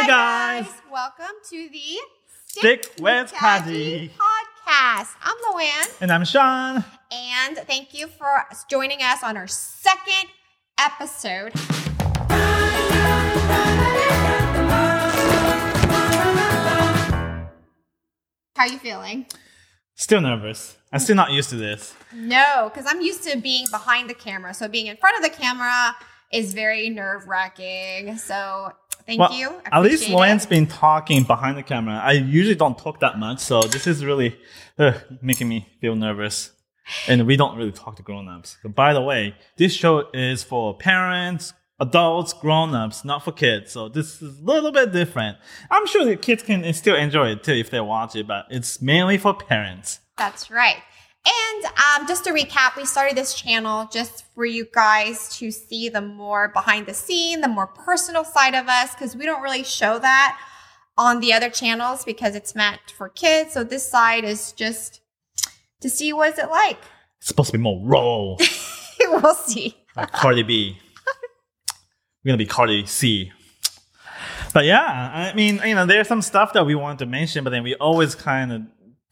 Hi, guys. Welcome to the Stick with Kaji. podcast. I'm Loann, And I'm Sean. and thank you for joining us on our second episode. How are you feeling? Still nervous. I'm still not used to this. No, because I'm used to being behind the camera. So being in front of the camera is very nerve wracking. So thank well, you. at least it. been talking behind the camera. I usually don't talk that much, so this is really uh, making me feel nervous. And we don't really talk to grown-ups. But by the way, this show is for parents, adults, grown-ups, not for kids. So this is a little bit different. I'm sure the kids can still enjoy it too if they watch it, but it's mainly for parents. That's right. And um, just to recap, we started this channel just for you guys to see the more behind the scene, the more personal side of us, because we don't really show that on the other channels because it's meant for kids. So this side is just to see what is it like. It's supposed to be more raw. we'll see. like Cardi B. We're gonna be Cardi C. But yeah, I mean, you know, there's some stuff that we wanted to mention, but then we always kind of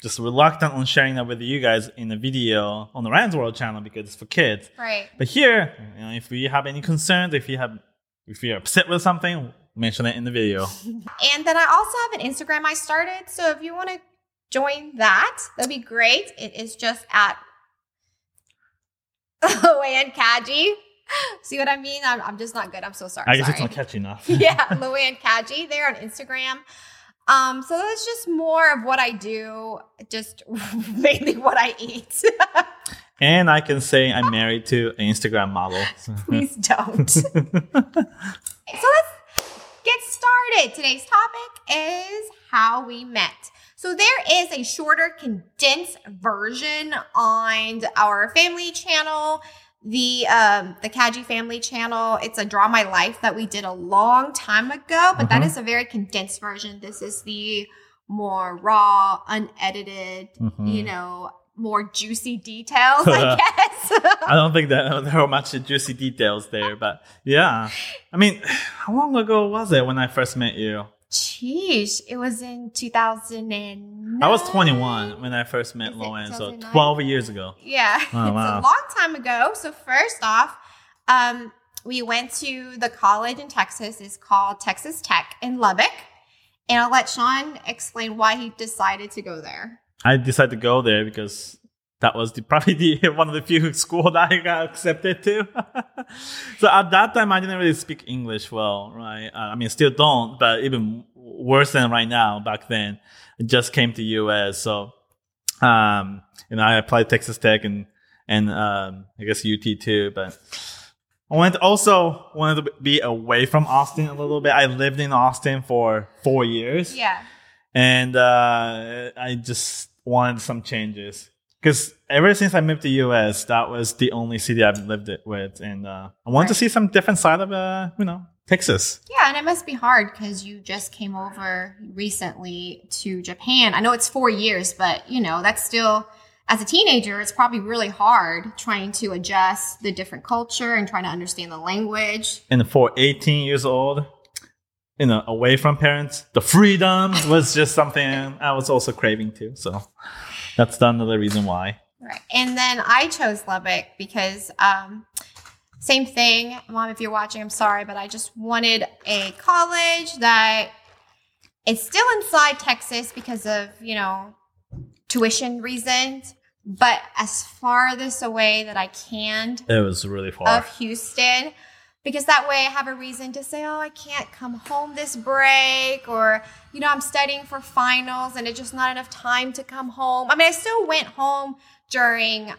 just reluctant on sharing that with you guys in the video on the Ryan's World channel because it's for kids. Right. But here, you know, if you have any concerns, if you have, if you're upset with something, mention it in the video. And then I also have an Instagram I started. So if you want to join that, that'd be great. It is just at Loann Kaji. See what I mean? I'm, I'm just not good. I'm so sorry. I guess sorry. it's not catchy enough. yeah, Loann Kaji there on Instagram. Um, so that's just more of what I do, just mainly what I eat. And I can say I'm married to an Instagram model. Please don't. so let's get started. Today's topic is how we met. So there is a shorter, condensed version on our family channel, the um, the Kaji family channel. It's a Draw My Life that we did a long time ago, but that Mhm. is a very condensed version. This is the more raw, unedited, Mhm. you know, more juicy details, I guess. I don't think that there were much juicy details there, but yeah. I mean, how long ago was it when I first met you? Sheesh, it was in 2009. I was 21 when I first met Is so 12 years ago. Yeah, Oh, it's wow. a long time ago. So first off, um, we went to the college in Texas. It's called Texas Tech in Lubbock, and I'll let Sean explain why he decided to go there. I decided to go there because that was the, probably the one of the few schools that I got accepted to. so at that time, I didn't really speak English well, right? Uh, I mean, still don't, but even worse than right now. Back then, I just came to US, so um, you know, I applied Texas Tech and and um, I guess UT too, but. I wanted also wanted to be away from Austin a little bit. I lived in Austin for four years Yeah, and uh, I just wanted some changes because ever since I moved to US, that was the only city I've lived it with, and uh, I wanted to see some different side of uh, you know Texas. yeah, and it must be hard because you just came over recently to Japan. I know it's four years, but you know that's still. As a teenager, it's probably really hard trying to adjust the different culture and trying to understand the language. And for 18 years old, you know, away from parents, the freedom was just something I was also craving too. So that's another reason why. Right. And then I chose Lubbock because um, same thing. Mom, if you're watching, I'm sorry, but I just wanted a college that is still inside Texas because of, you know, tuition reasons, but as farthest away that I can It was really far. of Houston. Because that way I have a reason to say, oh, I can't come home this break, or, you know, I'm studying for finals and it's just not enough time to come home. I mean, I still went home during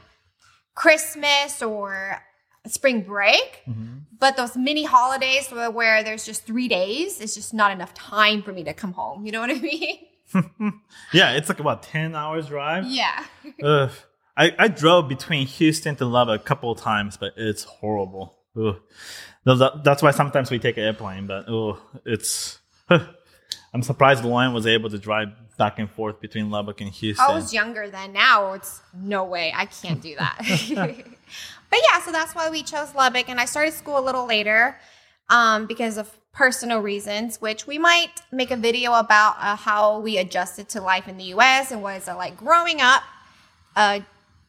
Christmas or spring break, Mhm. but those mini holidays where, where there's just three days, it's just not enough time for me to come home. You know what I mean? yeah, it's like about 10 hours drive. yeah. Ugh. I, I drove between Houston to Lubbock a couple of times, but it's horrible. Ugh. That's why sometimes we take an airplane, but oh, it's. I'm surprised Lauren was able to drive back and forth between Lubbock and Houston. I was younger then. Now it's no way. I can't do that. but yeah, so that's why we chose Lubbock, and I started school a little later um, because of personal reasons, which we might make a video about uh, how we adjusted to life in the US and what is it like growing up. A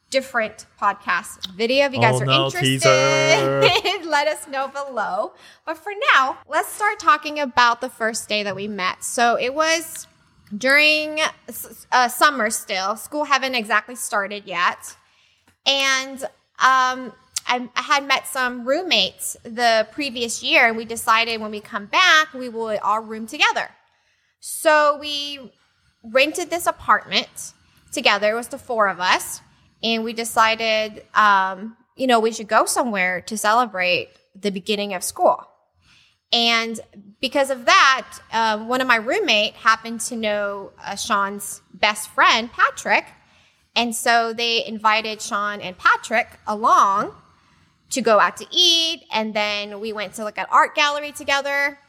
different podcast video if you guys Oh, are no, interested. let us know below. But for now, let's start talking about the first day that we met. So it was during uh, summer still. School haven't exactly started yet. And um, I, I had met some roommates the previous year, and we decided when we come back, we would all room together. So we rented this apartment together. It was the four of us, and we decided, um, you know, we should go somewhere to celebrate the beginning of school. And because of that, um, one of my roommate happened to know uh, Sean's best friend, Patrick. And so they invited Sean and Patrick along to go out to eat. And then we went to look at art gallery together.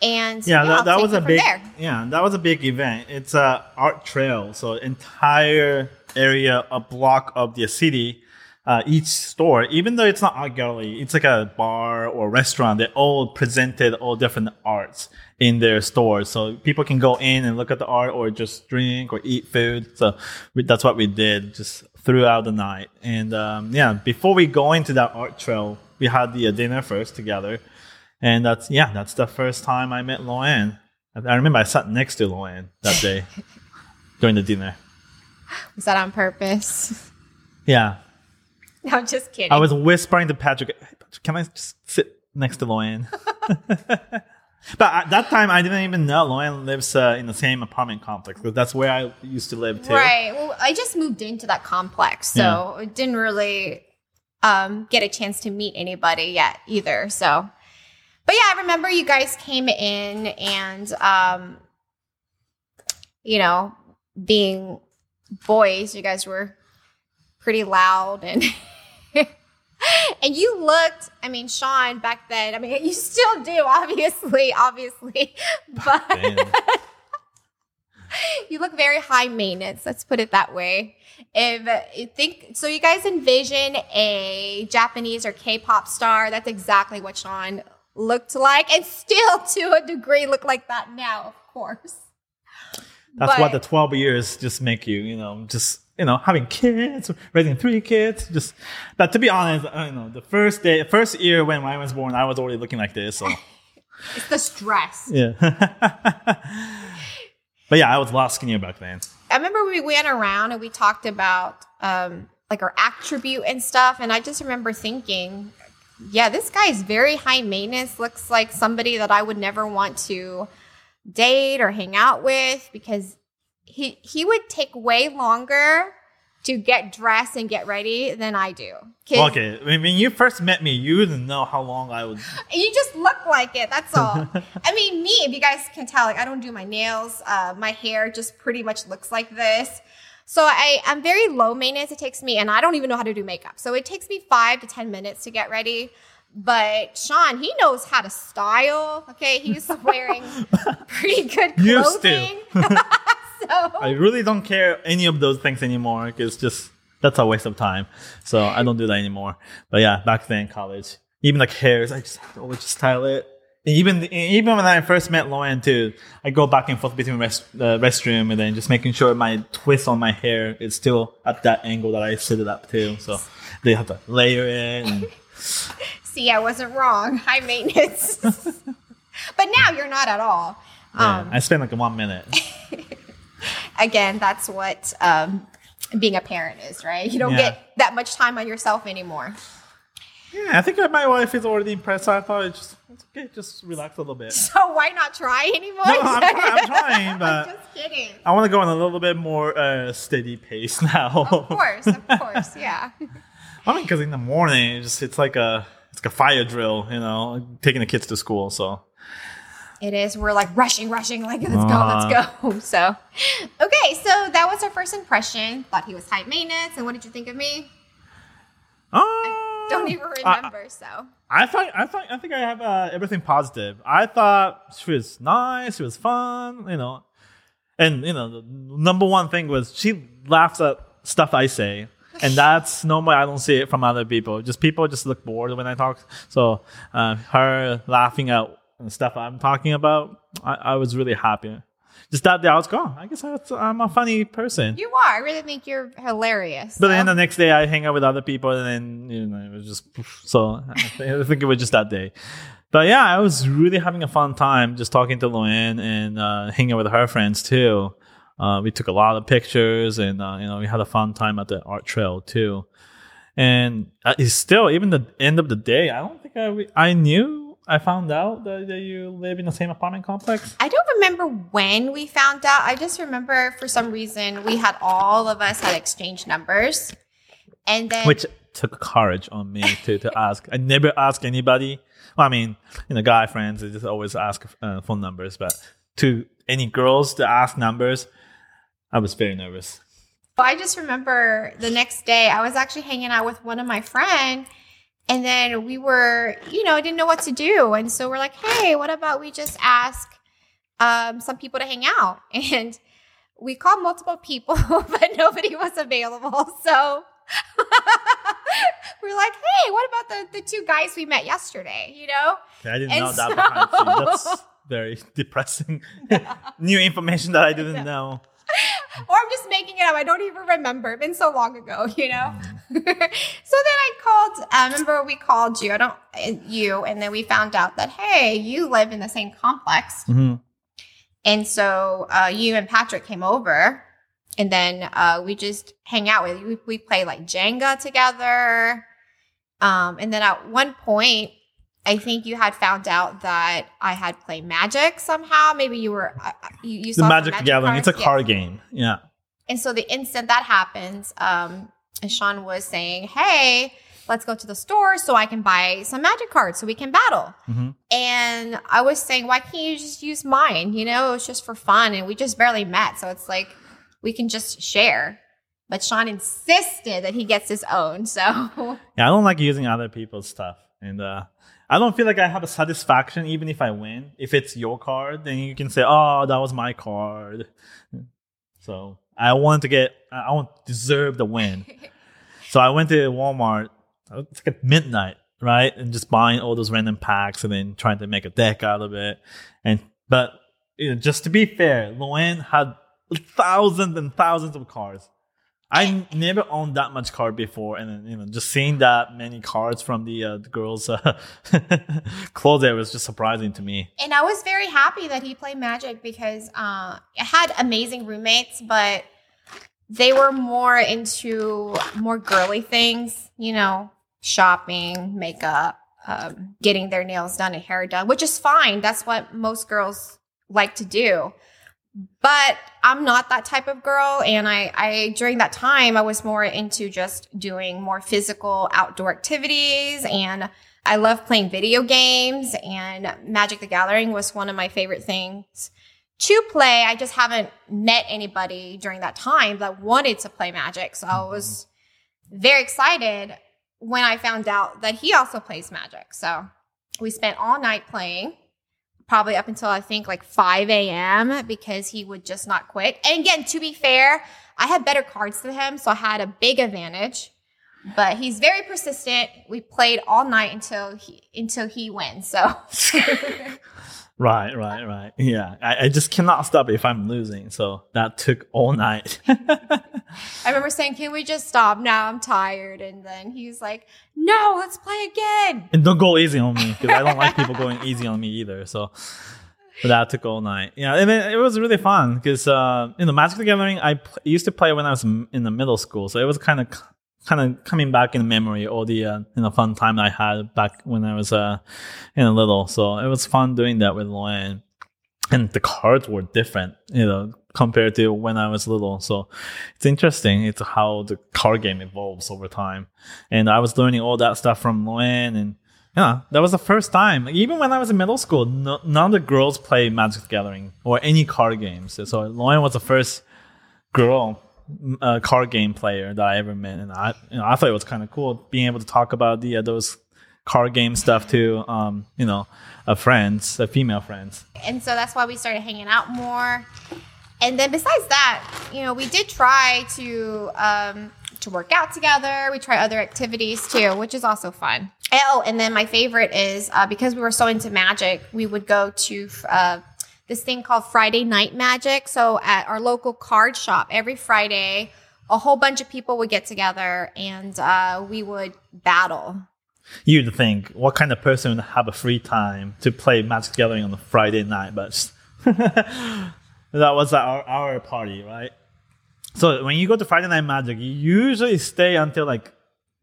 And Yeah, I'll that, that was a big there. yeah, that was a big event. It's a art trail, so entire area, a block of the city, uh, each store, even though it's not art gallery, it's like a bar or restaurant. They all presented all different arts in their stores, so people can go in and look at the art or just drink or eat food. So we, that's what we did, just throughout the night. And um, yeah, before we go into that art trail, we had the uh, dinner first together. And that's yeah, that's the first time I met Loann. I I remember I sat next to Loann that day during the dinner. Was that on purpose? Yeah, No, I'm just kidding. I was whispering to Patrick, "Hey, Patrick, "Can I just sit next to Loann?" but at that time, I didn't even know Loann lives uh, in the same apartment complex because that's where I used to live too. Right. Well, I just moved into that complex, so I didn't really um, get a chance to meet anybody yet either. So, but yeah, I remember you guys came in and, um, you know, being boys, you guys were pretty loud and. And you looked, I mean, Sean back then, I mean, you still do, obviously, obviously, but you look very high maintenance. Let's put it that way. If you think so, you guys envision a Japanese or K-pop star. That's exactly what Sean looked like, and still to a degree look like that now, of course. That's But- what the 12 years just make you, you know, just, you know, having kids, raising three kids, just, but to be honest, I don't know, the first day, first year when I was born, I was already looking like this, so, It's the stress. yeah. but yeah, I was a lot skinnier back then. I remember we went around and we talked about um, like our attribute and stuff, and I just remember thinking, yeah, this guy is very high maintenance. Looks like somebody that I would never want to date or hang out with because he he would take way longer to get dressed and get ready than I do. Okay, when when you first met me, you didn't know how long I would, You just look like it. That's all. I mean, me, if you guys can tell, like I don't do my nails. Uh, my hair just pretty much looks like this. So I, I'm very low maintenance. It takes me, and I don't even know how to do makeup. So it takes me five to ten minutes to get ready. But Sean, he knows how to style. Okay, he's wearing pretty good Used to. clothing. so I really don't care any of those things anymore. It's just, that's a waste of time. So I don't do that anymore. But yeah, back then in college, even like hairs, I just always style it. And even even when I first met Lauren too, I go back and forth between rest, uh, restroom and then just making sure my twist on my hair is still at that angle that I set it up to. So they have to layer it. And, see, I wasn't wrong. High maintenance. but now you're not at all. yeah, Um, I spent like one minute. again, that's what um, being a parent is, right? You don't Yeah. get that much time on yourself anymore. Yeah, I think my wife is already impressed. So I thought it's just it's okay, just relax a little bit. So why not try anymore? No, I'm, try- I'm trying, I'm but just kidding. I want to go on a little bit more uh, steady pace now. Of course, of course, yeah. I mean, because in the morning, it's just it's like a it's like a fire drill, you know, taking the kids to school. So It is. We're like rushing, rushing, like let's go, Uh. let's go. So, okay, so that was our first impression. Thought he was high maintenance. And what did you think of me? oh, Don't even I- remember. so, I thought I thought I think I have uh, everything positive. I thought she was nice, she was fun, you know, and you know the number one thing was she laughs at stuff I say, and that's normally I don't see it from other people. Just people just look bored when I talk. So uh, her laughing at stuff I'm talking about, I, I was really happy. Just that day, I was gone. I guess I I'm a funny person. You are. I really think you're hilarious. But then the next day, I hang out with other people, and then you know it was just so. I think, I think it was just that day. But yeah, I was really having a fun time just talking to Loann and uh, hanging out with her friends too. Uh, we took a lot of pictures, and uh, you know we had a fun time at the art trail too. And uh, it's still even the end of the day. I don't think I I knew I found out that, that you live in the same apartment complex. I don't remember when we found out. I just remember for some reason we had all of us had exchanged numbers, and then Which took courage on me to, to ask. I never ask anybody. Well, I mean, you know, guy friends, they just always ask uh, phone numbers, but to any girls to ask numbers, I was very nervous. Well, I just remember the next day I was actually hanging out with one of my friends and then we were, you know, didn't know what to do. And so we're like, hey, what about we just ask um, some people to hang out? And we called multiple people, but nobody was available. So we're like, hey, what about the, the two guys we met yesterday? You know? I didn't And know that so- behind scenes. That's very depressing. New information that I didn't know. or I'm just making it up. I don't even remember. It's been so long ago, you know. so then I called. I remember we called you. I don't uh, you, and then we found out that hey, you live in the same complex, hmm and so uh, you and Patrick came over, and then uh, we just hang out with you. We, we play like Jenga together, um, and then at one point. I think you had found out that I had played Magic somehow. Maybe you were uh, you, you The saw some Magic Gathering. cards. It's a Yes. card game. Yeah. And so the instant that happens, um, and Sean was saying, Hey, let's go to the store so I can buy some magic cards so we can battle. hmm And I was saying, Why can't you just use mine? You know, it's just for fun. And we just barely met. So it's like we can just share. But Sean insisted that he gets his own. So Yeah, I don't like using other people's stuff, and uh, I don't feel like I have a satisfaction even if I win. If it's your card, then you can say, "Oh, that was my card." So I want to get, I want to deserve the win. so I went to Walmart. Uh, it's like at midnight, right, and just buying all those random packs and then trying to make a deck out of it. And but you know, just to be fair, Loann had thousands and thousands of cards. I never owned that much card before, and you know, just seeing that many cards from the, uh, the girls' uh, closet was just surprising to me. And I was very happy that he played Magic because uh, I had amazing roommates, but they were more into more girly things, you know, shopping, makeup, um, getting their nails done and hair done, which is fine. That's what most girls like to do. But I'm not that type of girl. And I, I, during that time, I was more into just doing more physical outdoor activities and I love playing video games, and Magic the Gathering was one of my favorite things to play. I just haven't met anybody during that time that wanted to play Magic. So I mm-hmm. was very excited when I found out that he also plays Magic. So we spent all night playing, probably up until I think like 5 a.m. because he would just not quit. And again, to be fair, I had better cards than him, so I had a big advantage but he's very persistent. We played all night until he until he wins. So Right, right, right. Yeah, I, I just cannot stop if I'm losing. So that took all night. I remember saying, "Can we just stop now? I'm tired." And then he's like, "No, let's play again." and don't go easy on me because I don't like people going easy on me either. So that took all night. Yeah, and then it was really fun because uh, you know Magic the Gathering I pl- used to play when I was m- in the middle school, so it was kind of kind of coming back in memory all the uh, you know fun time I had back when I was uh in a little. So it was fun doing that with Loann, and the cards were different, you know, compared to when I was little. So it's interesting. It's how the card game evolves over time, and I was learning all that stuff from Loann and. Yeah, that was the first time. Even when I was in middle school, no, none of the girls played Magic the Gathering or any card games. So Lauren was the first girl uh, card game player that I ever met, and I, you know, I thought it was kind of cool being able to talk about the uh, those card game stuff to, um, you know, uh, friends, uh, female friends. And so that's why we started hanging out more. And then besides that, you know, we did try to um, to work out together. We try other activities too, which is also fun. Oh, and then my favorite is uh, because we were so into magic, we would go to uh, this thing called Friday Night Magic. So at our local card shop, every Friday, a whole bunch of people would get together and uh, we would battle. You'd think, what kind of person would have a free time to play Magic the Gathering on a Friday night? But that was our, our party, right? So when you go to Friday Night Magic, you usually stay until like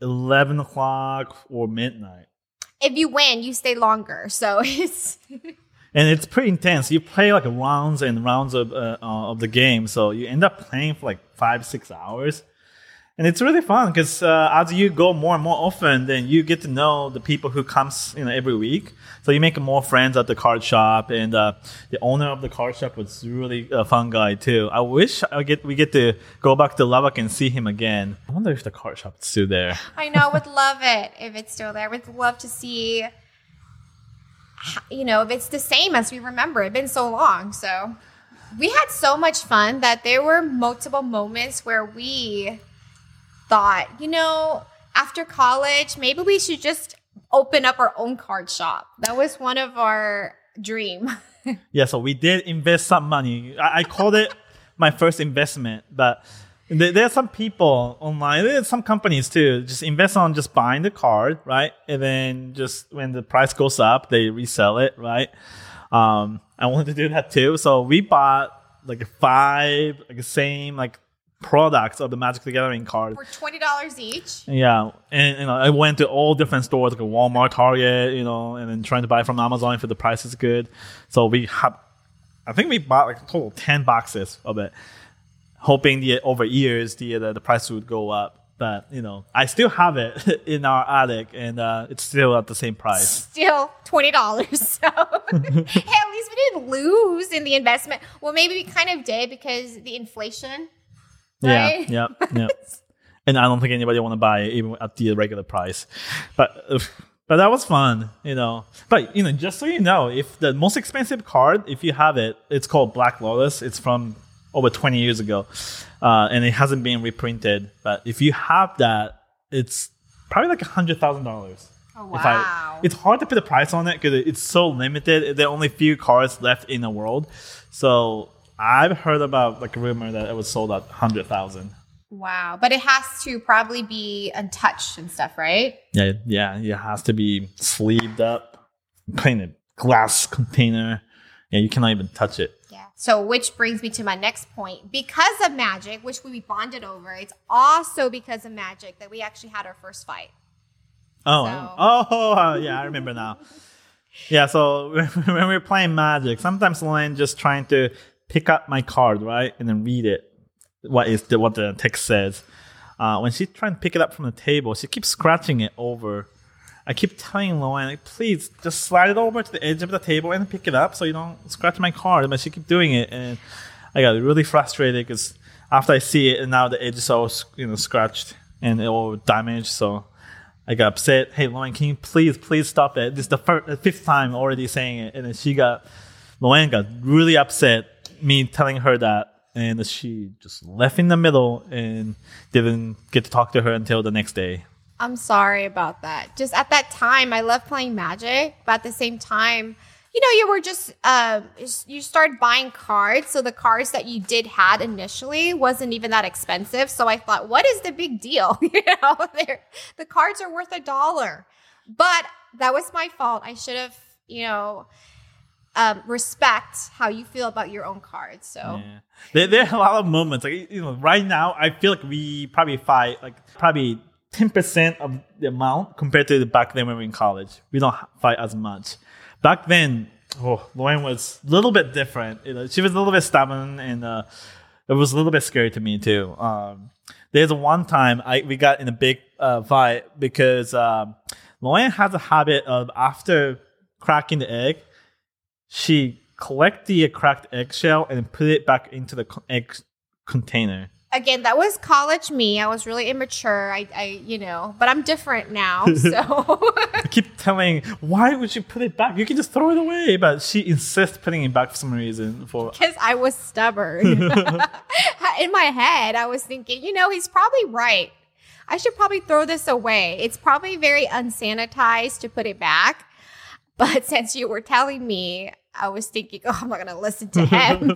11 o'clock or midnight. If you win, you stay longer. So it's. And it's pretty intense. You play like rounds and rounds of uh, uh, of the game, so you end up playing for like five six hours and it's really fun because uh, as you go more and more often, then you get to know the people who comes you know every week. So you make more friends at the card shop, and uh, the owner of the card shop was really a fun guy too. I wish I get we get to go back to Lubbock and see him again. I wonder if the card shop is still there. I know, would love it if it's still there. Would love to see, you know, if it's the same as we remember. It's been so long, so we had so much fun that there were multiple moments where we thought, you know, after college, maybe we should just open up our own card shop. That was one of our dream. yeah, so we did invest some money. I, I called it my first investment, but there, there, are some people online, there's some companies too, just invest on just buying the card, right? And then just when the price goes up, they resell it, right? Um, I wanted to do that too. So we bought like five, like the same, like products of the Magic the Gathering card for twenty dollars each. Yeah, and you know, I went to all different stores like Walmart, Target, you know, and then trying to buy from Amazon if the price is good. So we have, I think we bought like a total ten boxes of it, hoping the over years the the, the price would go up. But you know, I still have it in our attic, and uh, it's still at the same price. Still twenty dollars. So, hey, at least we didn't lose in the investment. Well, maybe we kind of did because the inflation Right? Yeah, yeah, yeah. and I don't think anybody want to buy it even at the regular price. But but that was fun, you know. But you know, just so you know, if the most expensive card, if you have it, it's called Black Lotus. It's from over 20 years ago, uh, and it hasn't been reprinted. But if you have that, it's probably like a hundred thousand dollars. Oh, wow. I, it's hard to put a price on it because it's so limited. There are only few cars left in the world. So I've heard about like a rumor that it was sold at hundred thousand. Wow, but it has to probably be untouched and stuff, right? Yeah, yeah, it has to be sleeved up, in a glass container. Yeah, you cannot even touch it. So, which brings me to my next point. Because of magic, which we bonded over, it's also because of magic that we actually had our first fight. Oh, so. oh, yeah, I remember now. yeah, so when we were playing Magic, sometimes Lane just trying to pick up my card, right, and then read it. What is the what the text says? Uh, when she's trying to pick it up from the table, she keeps scratching it over. I keep telling Loann, like, please just slide it over to the edge of the table and pick it up so you don't scratch my card. But she keep doing it, and I got really frustrated because after I see it, and now the edge is all you know scratched and it all damaged. So I got upset. Hey, Lauren, can you please, please stop it? This is the, first, fifth time already saying it, and then she got Lauren got really upset me telling her that, and she just left in the middle and didn't get to talk to her until the next day. I'm sorry about that. Just at that time, I love playing Magic, but at the same time, you know, you were just uh, you started buying cards, so the cards that you did had initially wasn't even that expensive. So I thought, what is the big deal? you know, the cards are worth a dollar, but that was my fault. I should have, you know, um, respect how you feel about your own cards. So yeah. there, there are a lot of moments. Like you know, right now I feel like we probably fight like probably ten percent of the amount compared to the back then when we were in college. We don't fight as much. Back then, oh, Lauren was a little bit different. You know, she was a little bit stubborn and uh, it was a little bit scary to me too. Um, there's one time I we got in a big uh, fight because um, Lauren has a habit of after cracking the egg she collect the cracked eggshell and put it back into the egg container. Again, that was college me. I was really immature. I, I you know, but I'm different now. So I keep telling, why would you put it back? You can just throw it away. But she insists putting it back for some reason. For because I was stubborn. In my head, I was thinking, you know, he's probably right. I should probably throw this away. It's probably very unsanitized to put it back. But since you were telling me, I was thinking, oh, I'm not going to listen to him.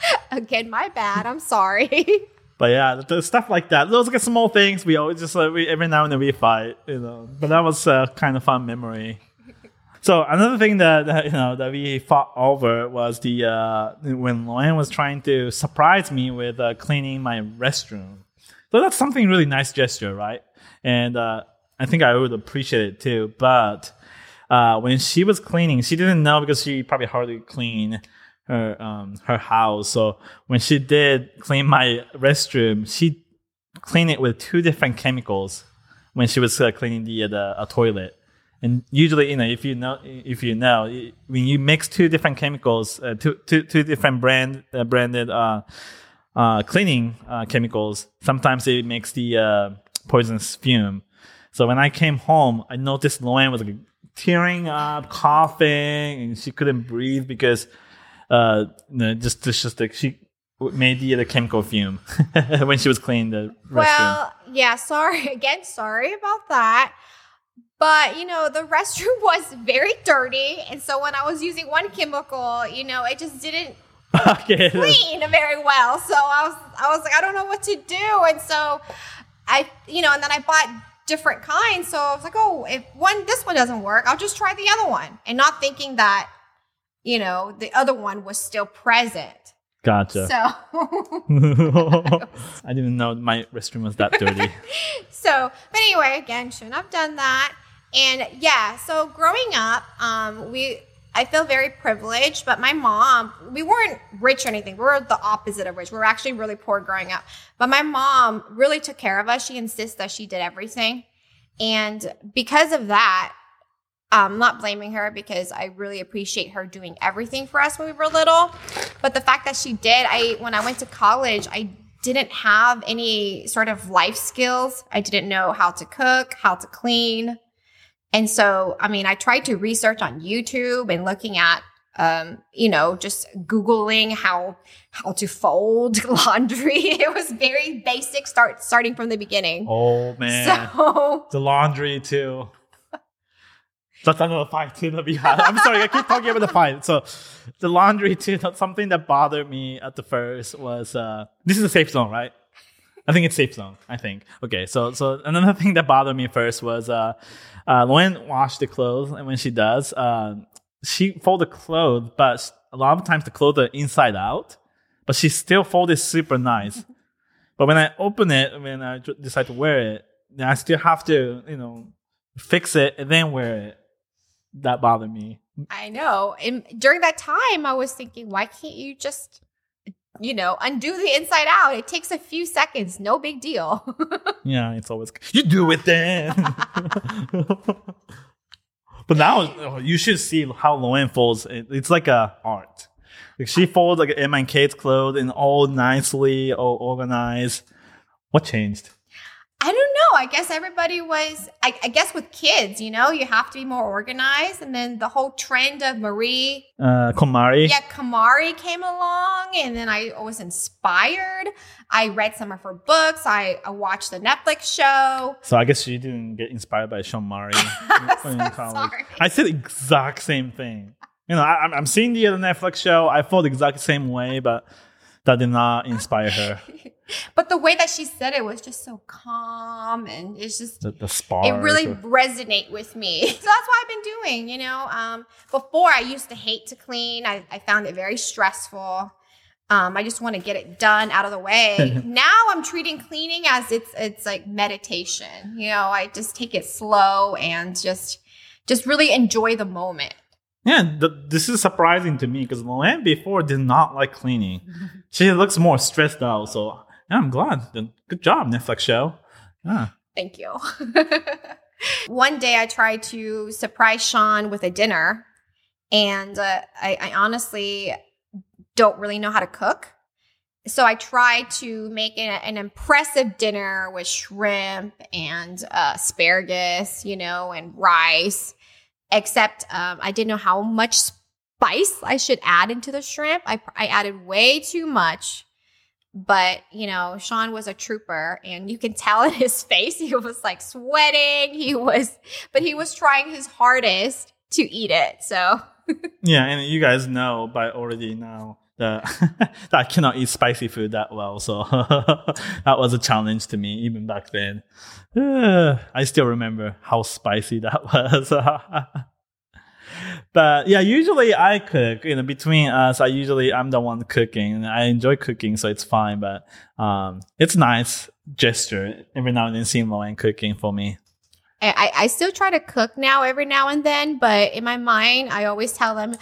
Again, my bad. I'm sorry. But yeah, stuff like that, those like small things. We always just like we every now and then we fight, you know. But that was a kind of fun memory. So another thing that, that you know that we fought over was the uh, when Loann was trying to surprise me with uh, cleaning my restroom. So that's something really nice gesture, right? And uh, I think I would appreciate it too. But uh, when she was cleaning, she didn't know because she probably hardly clean her um, her house. So when she did clean my restroom, she cleaned it with two different chemicals when she was uh, cleaning the uh, the toilet. And usually, you know, if you know, if you know, when you mix two different chemicals, uh, two, two, two different brand uh, branded uh, uh, cleaning uh, chemicals, sometimes it makes the uh, poisonous fume. So when I came home, I noticed Loann was like tearing up, coughing, and she couldn't breathe because uh, just just, just like she made the, the chemical fume when she was cleaning the restroom. Well, yeah, sorry again, sorry about that. But you know, the restroom was very dirty, and so when I was using one chemical, you know, it just didn't okay. clean very well. So I was I was like, I don't know what to do. And so I you know, and then I bought different kinds. So I was like, oh, if one this one doesn't work, I'll just try the other one. And not thinking that, you know, the other one was still present. Gotcha. So I didn't know my restroom was that dirty. so but anyway, again, shouldn't have done that. And yeah, so growing up, um, we I feel very privileged, but my mom, we weren't rich or anything. We were the opposite of rich. We were actually really poor growing up. But my mom really took care of us. She insists that she did everything. And because of that, I'm not blaming her because I really appreciate her doing everything for us when we were little. But the fact that she did, I when I went to college, I didn't have any sort of life skills. I didn't know how to cook, how to clean. And so, I mean, I tried to research on YouTube and looking at um, you know, just googling how how to fold laundry. It was very basic start starting from the beginning. Oh man, So the laundry too. That's another fight that we had. I'm sorry, I keep talking about the fight. So the laundry too. Something that bothered me at the first was uh, this is a safe zone, right? I think it's safe zone. I think. Okay, so so another thing that bothered me first was uh, uh, Loann wash the clothes, and when she does, uh, she fold the clothes, but a lot of times the clothes are inside out, but she still fold it super nice. but when I open it, when I decide to wear it, I still have to, you know, fix it and then wear it. That bothered me. I know. And during that time, I was thinking, why can't you just, you know, undo the inside out? It takes a few seconds. No big deal. Yeah, it's always you do it then. but now oh, you should see how Loann folds. It- It's like a art. Like she folds like Emma and Kate's clothes and all nicely, all organized. What changed? I know. I guess everybody was, I, I guess with kids, you know, you have to be more organized. And then the whole trend of Marie, Uh, KonMari. yeah, KonMari came along. And then I was inspired. I read some of her books. I, I watched the Netflix show. So I guess you didn't get inspired by Sean Murray in So college. sorry. I said the exact same thing. You know, I, I'm- I'm seeing the other Netflix show. I felt the exact same way, but that did not inspire her. But the way that she said it was just so calm and it's just The, the spark. it really or- resonate with me. So that's what I've been doing, you know. Um, before I used to hate to clean. I, I found it very stressful. Um, I just want to get it done out of the way. now I'm treating cleaning as it's it's like meditation. You know, I just take it slow and just just really enjoy the moment. Yeah, th- this is surprising to me because Loann before did not like cleaning. She looks more stressed out. So yeah, I'm glad. Good job, Netflix show. Yeah. Thank you. One day I tried to surprise Sean with a dinner, and uh, I, I honestly don't really know how to cook. So I tried to make an, an impressive dinner with shrimp and uh, asparagus, you know, and rice. Except um, I didn't know how much spice I should add into the shrimp. I, I added way too much But, you know, Sean was a trooper and you can tell in his face he was like sweating. He was, but he was trying his hardest to eat it. So, Yeah, and you guys know by already now that, I cannot eat spicy food that well. So that was a challenge to me even back then. I still remember how spicy that was. but yeah, usually I cook. You know, between us, I usually I'm the one cooking. and I enjoy cooking, so it's fine. But um, it's nice gesture every now and then seeing Loann cooking for me. I, I still try to cook now every now and then, but in my mind, I always tell them,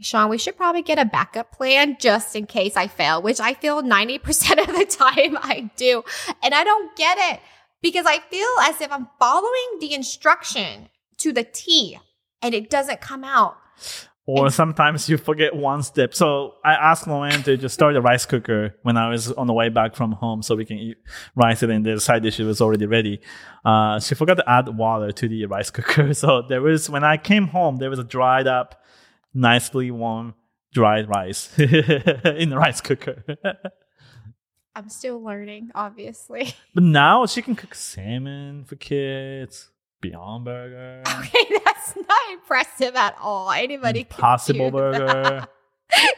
Sean, we should probably get a backup plan just in case I fail, which I feel 90% of the time I do. And I don't get it because I feel as if I'm following the instruction to the T and it doesn't come out. Or sometimes you forget one step. So I asked Loann to just start the rice cooker when I was on the way back from home so we can eat rice and the side dish was already ready. Uh, she forgot to add water to the rice cooker. So there was, when I came home, there was a dried up, nicely warm, dried rice in the rice cooker. I'm still learning, obviously. but now she can cook salmon for kids. Beyond Burger. Okay, that's not impressive at all. Anybody Impossible Burger.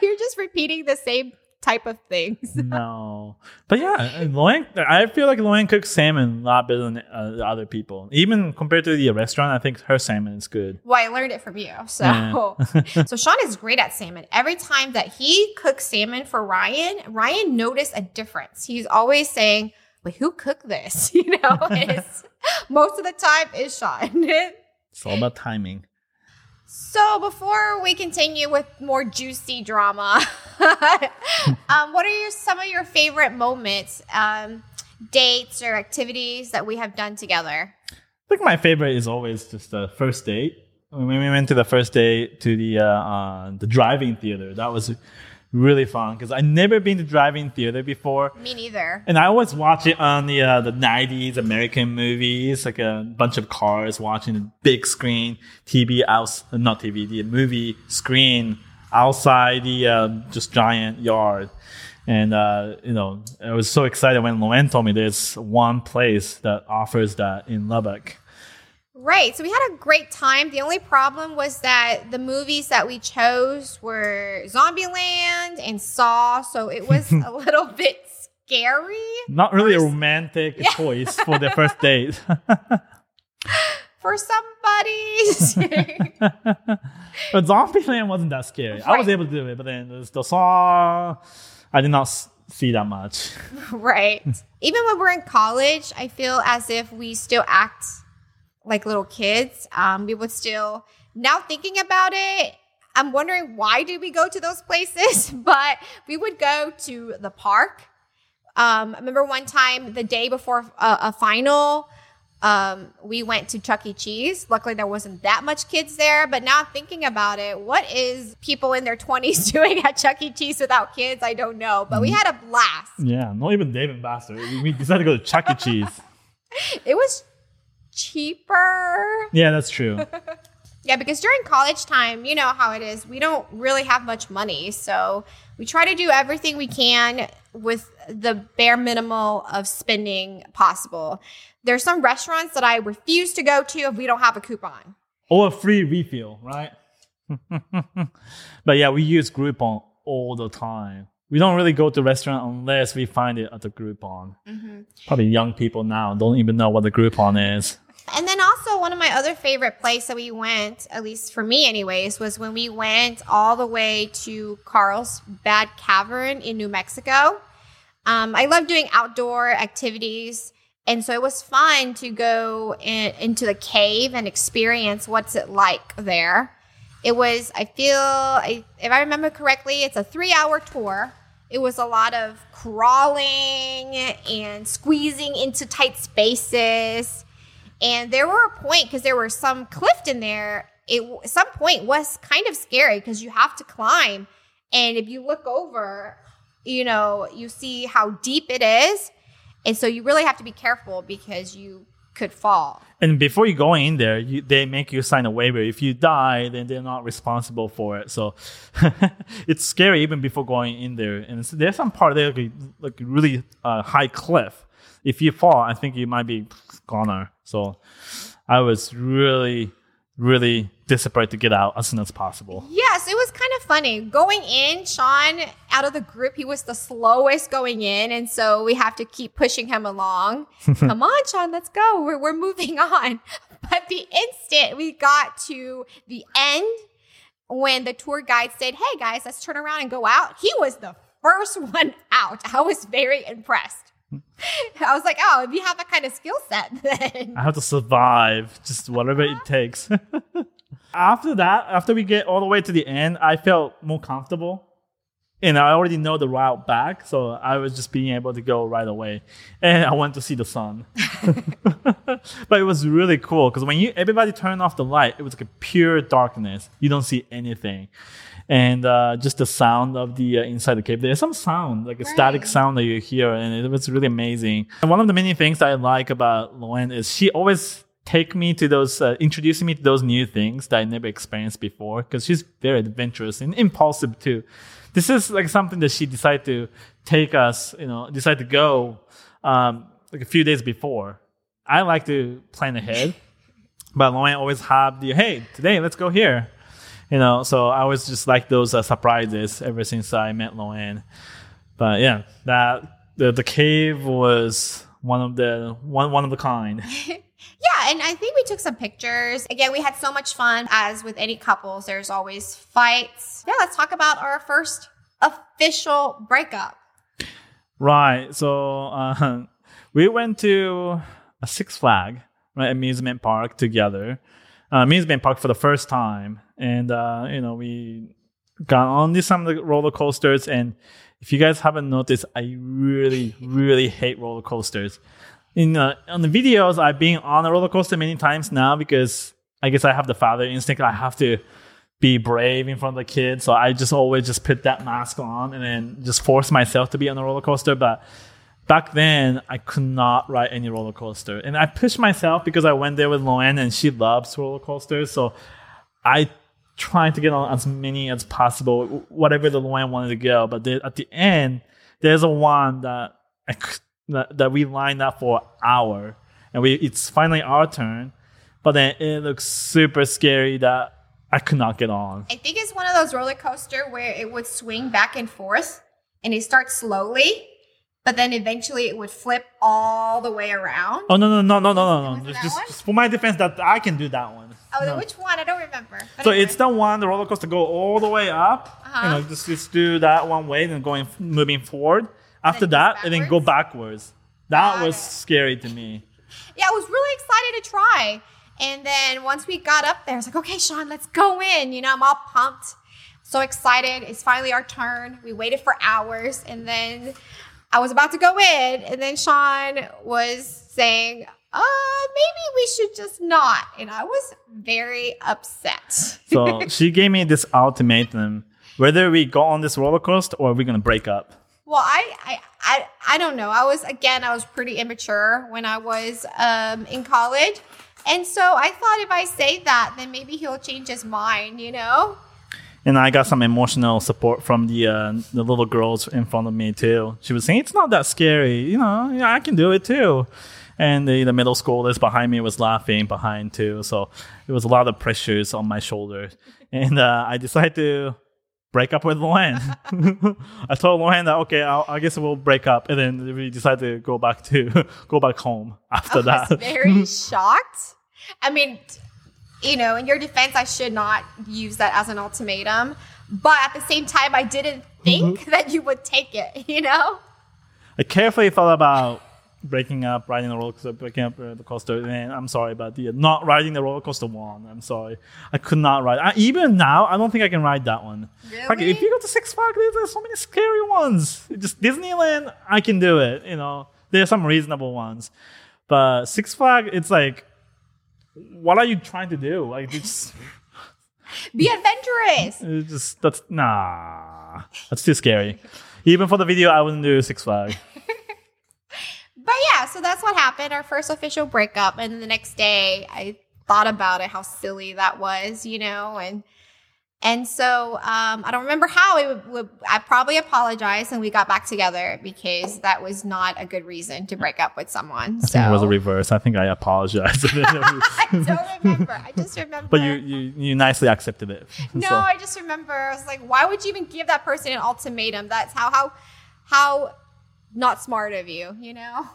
You're just repeating the same type of things. no, but yeah, Loann. I feel like Loann cooks salmon a lot better than uh, other people. Even compared to the restaurant, I think her salmon is good. Well, I learned it from you. So, yeah. so Sean is great at salmon. Every time that he cooks salmon for Ryan, Ryan noticed a difference. He's always saying but who cooked this? You know, most of the time is Sean. it's all about timing. So before we continue with more juicy drama, um, what are your, some of your favorite moments, um, dates or activities that we have done together? I think my favorite is always just the first date. When we went to the first date to the uh, uh, the driving theater, that was really fun because I never been to drive-in theater before. Me neither. And I always watch it on the uh, the '90s American movies, like a bunch of cars watching the big screen TV out, not TV, the movie screen outside the uh, just giant yard. And uh, you know, I was so excited when Loann told me there's one place that offers that in Lubbock. Right. So we had a great time. The only problem was that the movies that we chose were Zombieland and Saw. So it was a little bit scary. Not really a romantic yeah. choice for the first date. for somebody. but Zombieland wasn't that scary. Right. I was able to do it, but then the Saw, I did not see that much. Right. Even when we're in college, I feel as if we still act like little kids. Um, we would still now thinking about it. I'm wondering why did we go to those places? but we would go to the park. Um, I remember one time the day before a, a final, um, we went to Chuck E. Cheese. Luckily, there wasn't that much kids there. But now thinking about it, what is people in their 20s doing at Chuck E. Cheese without kids? I don't know. But we mm. had a blast. Yeah, not even Dave and Buster. We decided to go to Chuck E. Cheese. it was cheaper. Yeah, that's true. yeah, because during college time, you know how it is. We don't really have much money. So we try to do everything we can with the bare minimal of spending possible. There's some restaurants that I refuse to go to if we don't have a coupon. Or a free refill, right? but yeah, we use Groupon all the time. We don't really go to restaurant unless we find it at the Groupon. Mm-hmm. Probably young people now don't even know what the Groupon is. And then also one of my other favorite places that we went, at least for me anyways, was when we went all the way to Carlsbad Cavern in New Mexico. Um, I love doing outdoor activities. And so it was fun to go in, into the cave and experience what's it like there. It was, I feel, I, if I remember correctly, it's a three hour tour. It was a lot of crawling and squeezing into tight spaces and there were a point because there were some cliff in there. It some point was kind of scary because you have to climb, and if you look over, you know you see how deep it is, and so you really have to be careful because you could fall. And before you go in there, you, they make you sign a waiver. If you die, then they're not responsible for it. So it's scary even before going in there. And there's some part there like, like really uh, high cliff. If you fall, I think you might be goner. So I was really, really desperate to get out as soon as possible. Yes, it was kind of funny. Going in, Sean, out of the group, he was the slowest going in. And so we have to keep pushing him along. Come on, Sean, let's go. We're, we're moving on. But the instant we got to the end, when the tour guide said, Hey guys, let's turn around and go out, he was the first one out. I was very impressed. I was like, oh, if you have that kind of skill set, then I have to survive, just whatever it takes. after that, after we get all the way to the end, I felt more comfortable. And I already know the route back, so I was just being able to go right away. And I went to see the sun. but it was really cool because when you everybody turned off the light, it was like a pure darkness. You don't see anything. And uh, just the sound of the uh, inside the cave. There's some sound, like a Right. static sound that you hear, and it was really amazing. And one of the many things that I like about Loann is she always take me to those, uh, introducing me to those new things that I never experienced before. Because she's very adventurous and impulsive too. This is like something that she decided to take us, you know, decide to go um, like a few days before. I like to plan ahead, but Loann always have the hey today let's go here, you know. So I always just like those uh, surprises ever since I met Loann. But yeah, that the the cave was one of the one one of the kind. Yeah, and I think we took some pictures. Again, we had so much fun. As with any couples, there's always fights. Yeah, let's talk about our first official breakup. Right. So uh, we went to a Six Flag right, amusement park together. Uh, amusement park for the first time, and uh, you know we got on these some of the roller coasters. And if you guys haven't noticed, I really, really hate roller coasters. In uh, on the videos, I've been on a roller coaster many times now because I guess I have the father instinct. I have to be brave in front of the kids. So I just always just put that mask on and then just force myself to be on a roller coaster. But back then, I could not ride any roller coaster. And I pushed myself because I went there with Loann and she loves roller coasters. So I tried to get on as many as possible, whatever the line wanted to go. But at the end, there's a one that that, that we lined up for an hour. And we it's finally our turn. But then it looks super scary that I could not get on. I think it's one of those roller coaster where it would swing back and forth and it starts slowly, but then eventually it would flip all the way around. Oh no no no no no no no! Just, just, for my defense, that I can do that one. Oh, No. which one? I don't remember. But So anyway. it's the one the roller coaster go all the way up. Uh-huh. You know, just, just do that one way, then going moving forward. After goes that, and then go backwards. That Got was it. scary to me. yeah, I was really excited to try. And then once we got up there, I was like, okay, Shion, let's go in. You know, I'm all pumped, so excited. It's finally our turn. We waited for hours, and then I was about to go in, and then Shion was saying, uh, maybe we should just not. And I was very upset. So she gave me this ultimatum: whether we go on this roller coaster or we're gonna break up. Well, I, I, I, I don't know. I was again, I was pretty immature when I was um, in college, and so I thought if I say that, then maybe he'll change his mind. You know? And I got some emotional support from the uh, the little girls in front of me too. She was saying it's not that scary, you know. Yeah, I can do it too. And the, the middle schoolers behind me was laughing behind too. So it was a lot of pressures on my shoulders. And uh, I decided to break up with Loann. I told Loann that okay, I'll, I guess we'll break up, and then we decided to go back to go back home after I that. very shocked. I mean, t- you know, in your defense, I should not use that as an ultimatum, but at the same time, I didn't think that you would take it. You know? I carefully thought about breaking up, riding the roller coaster, breaking up uh, the coaster. And I'm sorry about the not riding the roller coaster one. I'm sorry, I could not ride. I, even now, I don't think I can ride that one. Like Really? if you go to Six Flags, there's, there's so many scary ones. Just Disneyland, I can do it. You know, there are some reasonable ones, but Six Flag, it's like, what are you trying to do? Like it's, Be adventurous. it's just that's nah, that's too scary. Even for the video, I wouldn't do Six Flag. But yeah, so that's what happened. Our first official breakup, and the next day, I thought about it, how silly that was, you know, and and so um, I don't remember how it would, would, I probably apologized and we got back together because that was not a good reason to break up with someone. I so think it was a reverse. I think I apologized. I don't remember. I just remember. but you, you you nicely accepted it. No, So- I just remember I was like, why would you even give that person an ultimatum? That's how how how not smart of you, you know?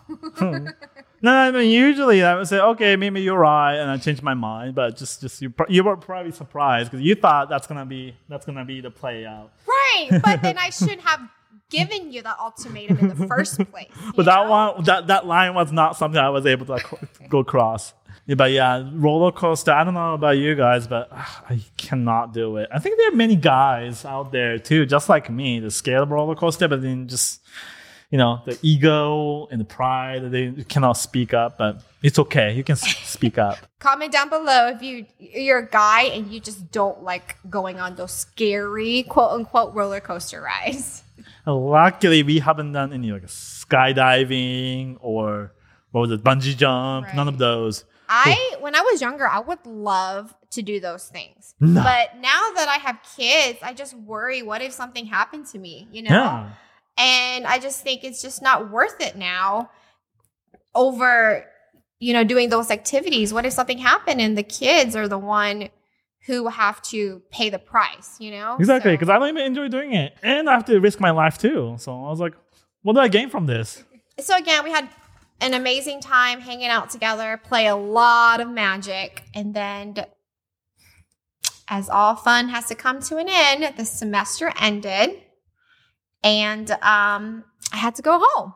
No, I mean usually I would say, okay, maybe you're right, and I changed my mind. But just, just you, you were probably surprised because you thought that's gonna be that's gonna be the play out. right. But then I should have given you that ultimatum in the first place. But that one, that that line was not something I was able to like, go across. Yeah, but yeah, roller coaster. I don't know about you guys, but ah, I cannot do it. I think there are many guys out there too, just like me, the scale of roller coaster, but then just you know the ego and the pride that they cannot speak up. But it's okay, you can speak up. Comment down below if you you're a guy and you just don't like going on those scary quote unquote roller coaster rides. Luckily, we haven't done any like skydiving or what was it, bungee jump. None of those. I when I was younger, I would love to do those things. No. But now that I have kids, I just worry what if something happened to me, you know? Yeah. And I just think it's just not worth it now over you know doing those activities. What if something happened and the kids are the one who have to pay the price, you know? Exactly, So- because I don't even enjoy doing it, and I have to risk my life too. So I was like, what do I gain from this? so again, we had an amazing time hanging out together, play a lot of magic, and then as all fun has to come to an end, the semester ended, and um, I had to go home.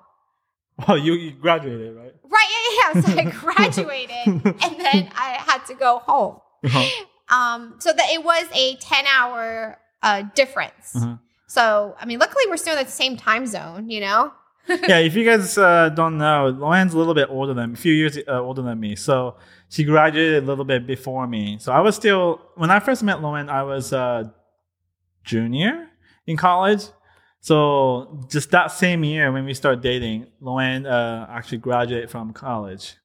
Oh, you, you graduated, right? Right? Yeah, yeah. So I graduated, and then I had to go home. Um, so that it was a ten-hour uh, difference. Mhm. So I mean, luckily we're still in the same time zone, you know. yeah, if you guys uh, don't know, Loann's a little bit older than a few years uh, older than me. So she graduated a little bit before me. So I was still when I first met Loann, I was a junior in college. So just that same year when we start dating, Loann uh, actually graduated from college.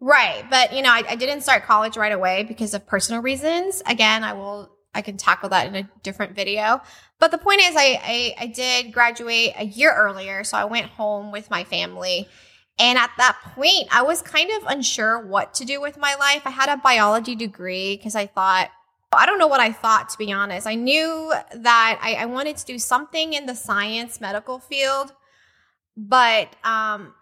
Right. But, you know, I, I didn't start college right away because of personal reasons. Again, I will, I can tackle that in a different video. But the point is, I, I, I did graduate a year earlier. So I went home with my family. And at that point, I was kind of unsure what to do with my life. I had a biology degree because I thought, I don't know what I thought, to be honest. I knew that I, I wanted to do something in the science medical field. But um,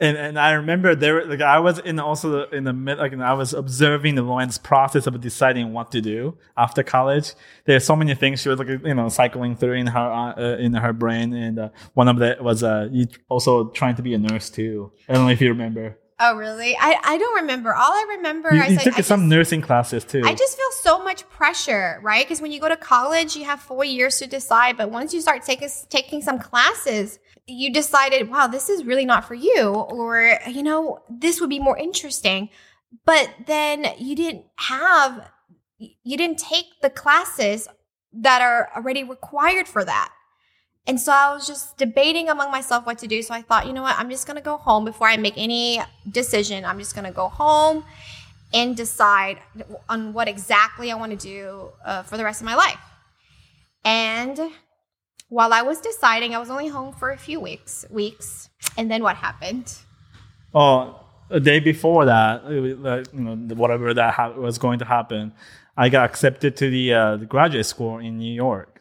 And and I remember there like I was in also in the mid like I was observing the Loann's process of deciding what to do after college. There are so many things she was like you know cycling through in her uh, in her brain, and uh, one of that was uh also trying to be a nurse too. I don't know if you remember. Oh, really? I, I don't remember. All I remember You, is you I, took I some just- nursing classes too. I just feel so much pressure, right? Because when you go to college, you have four years to decide. But once you start taking taking some classes, you decided, wow, this is really not for you, or you know, this would be more interesting. But then you didn't have, you didn't take the classes that are already required for that. And so I was just debating among myself what to do. So I thought, you know what, I'm just gonna go home before I make any decision. I'm just gonna go home and decide on what exactly I want to do uh, for the rest of my life. And while I was deciding, I was only home for a few weeks. Weeks, and then what happened? Oh, a day before that, like, you know, whatever that ha- was going to happen, I got accepted to the, uh, the graduate school in New York.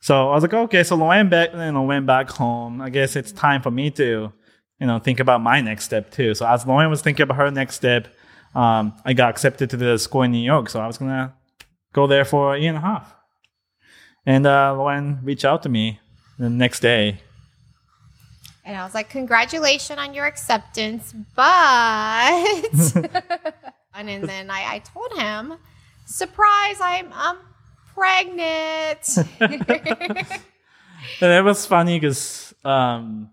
So I was like, okay, so Loann back, you know, went back home. I guess it's time for me to, you know, think about my next step too. So as Loann was thinking about her next step, um, I got accepted to the school in New York. So I was gonna go there for a year and a half. And uh, Loann reached out to me the next day. And I was like, congratulations on your acceptance, but. and then I, I told him, surprise, I'm, I'm pregnant. And it was funny because, um,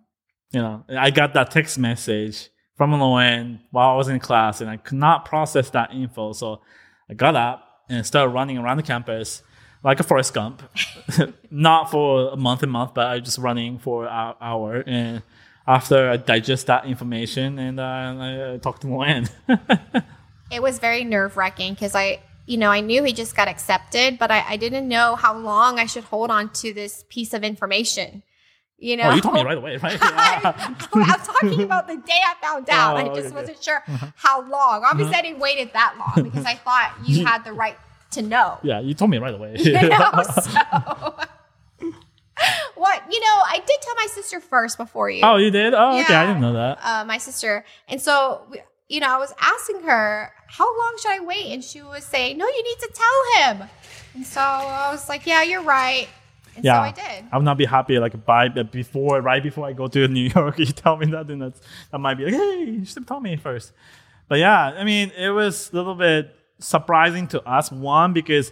you know, I got that text message from Loann while I was in class and I could not process that info. So I got up and started running around the campus like a Forrest Gump. not for a month and month, but I was just running for an hour. And after I digest that information and uh, I talked to Loann. It was very nerve wracking because I, you know, I knew he just got accepted, but I, I didn't know how long I should hold on to this piece of information. You know, oh, you told me right away, right? I'm talking about the day I found out. Oh, I just okay. wasn't sure how long. Obviously, I didn't wait it that long because I thought you had the right to know. yeah, you told me right away. You know, so. what you know, I did tell my sister first before you. oh, you did? Oh, okay. I didn't know that. uh, my sister. And so, you know, I was asking her, how long should I wait? And she was saying, no, you need to tell him. And so I was like, yeah, you're right. And Yeah. so I did. I would not be happy like by uh, before right before I go to New York. You tell me that, then that's that might be like, hey, you should have told me first. But yeah, I mean, it was a little bit surprising to us. One because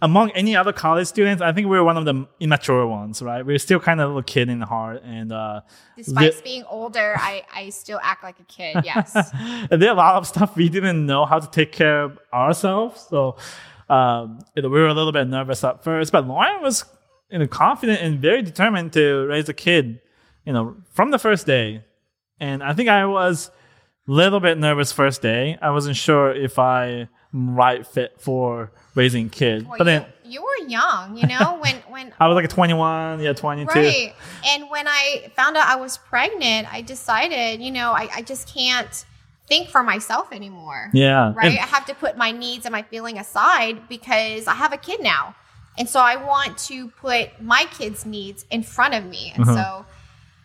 among any other college students, I think we were one of the immature ones, right? We are still kind of a little kid in the heart, and uh, Despite the- being older, I, I still act like a kid. Yes. and there are a lot of stuff we didn't know how to take care of ourselves. So um, we were a little bit nervous at first, but Loann was you know confident and very determined to raise a kid, you know, from the first day. And I think I was a little bit nervous first day. I wasn't sure if I right fit for raising kids. Well, but then you, you were young, you know, when, when I was like a 21, yeah, 22. Right. And when I found out I was pregnant, I decided, you know, I, I just can't think for myself anymore. Yeah. Right. And- I have to put my needs and my feeling aside because I have a kid now. And so I want to put my kids' needs in front of me. And Mhm. so,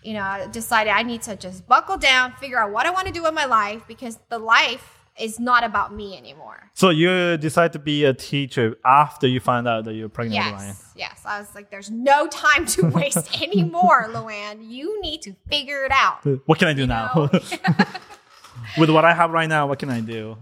you know, I decided I need to just buckle down, figure out what I want to do in my life because the life is not about me anymore. so you decide to be a teacher after you find out that you're pregnant with Ryan. Yes, yes. I was like, there's no time to waste anymore, Loann. You need to figure it out. What can I do now? With what I have right now, what can I do?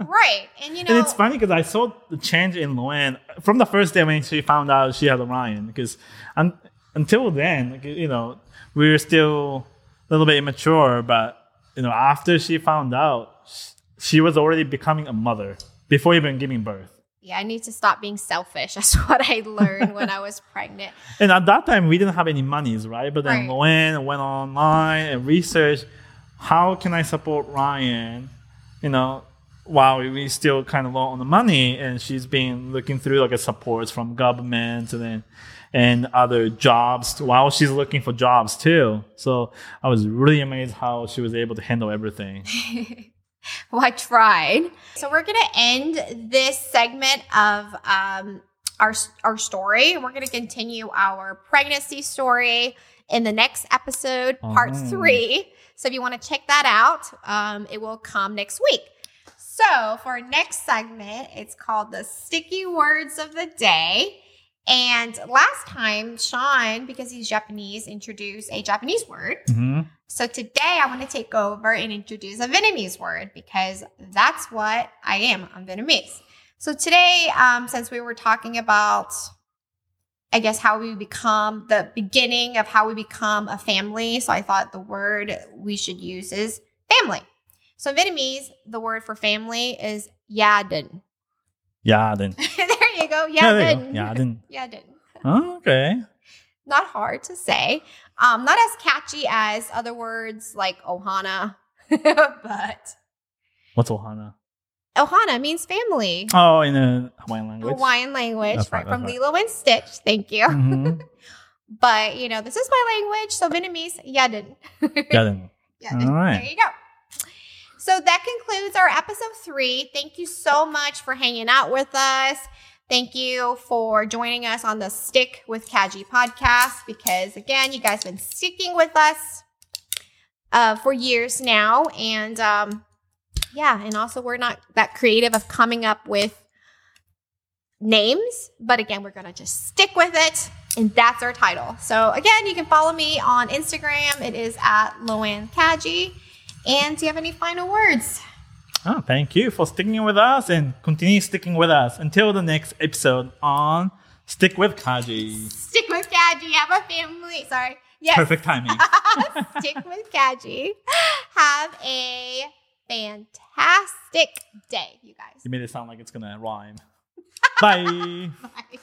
Right. And you know, and it's funny because I saw the change in Loann from the first day when she found out she had Orion. Because un- until then, like, you know, we were still a little bit immature. But you know, after she found out, she was already becoming a mother before even giving birth. yeah, I need to stop being selfish. That's what I learned when I was pregnant. And at that time, we didn't have any monies, right? But then Right. Loann went online and researched how can I support Ryan, you know, while we still kind of low on the money. And she's been looking through like a supports from government and then and other jobs while she's looking for jobs too. So I was really amazed how she was able to handle everything. Well, I tried. So we're gonna end this segment of um, our our story. We're gonna continue our pregnancy story in the next episode, part Oh. three. So if you want to check that out, um, it will come next week. So for our next segment, it's called the sticky words of the day. And last time, Shion, because he's Japanese, introduced a Japanese word. Mhm. So today I want to take over and introduce a Vietnamese word because that's what I am. I'm Vietnamese. So today, um, since we were talking about, I guess, how we become the beginning of how we become a family, so I thought the word we should use is family. So in Vietnamese, the word for family is gia đình. Yeah, you go. Yeah, there you go. Yeah, then. Gia đình. Oh, okay. not hard to say. Um, not as catchy as other words like Ohana, but What's Ohana? Ohana means family. Oh, in a Hawaiian language. Hawaiian language, That's right, right, from that's Lilo and Stitch. Thank you. Mhm. But you know, this is my language, so Vietnamese, yadin. Yeah, then. Yadin. All right. There you go. So that concludes our episode three. Thank you so much for hanging out with us. Thank you for joining us on the Stick with Kaji podcast because, again, you guys have been sticking with us uh, for years now. And um, yeah, and also we're not that creative of coming up with names, but again, we're going to just stick with it. And that's our title. So, again, you can follow me on Instagram. It is at Loann Kaji. And do you have any final words? Oh, thank you for sticking with us and continue sticking with us until the next episode on Stick with Kaji. Stick with Kaji. Have a family. Sorry. Yes. Perfect timing. Stick with Kaji. Have a fantastic day, you guys. you made it sound like it's gonna rhyme. Bye. Bye.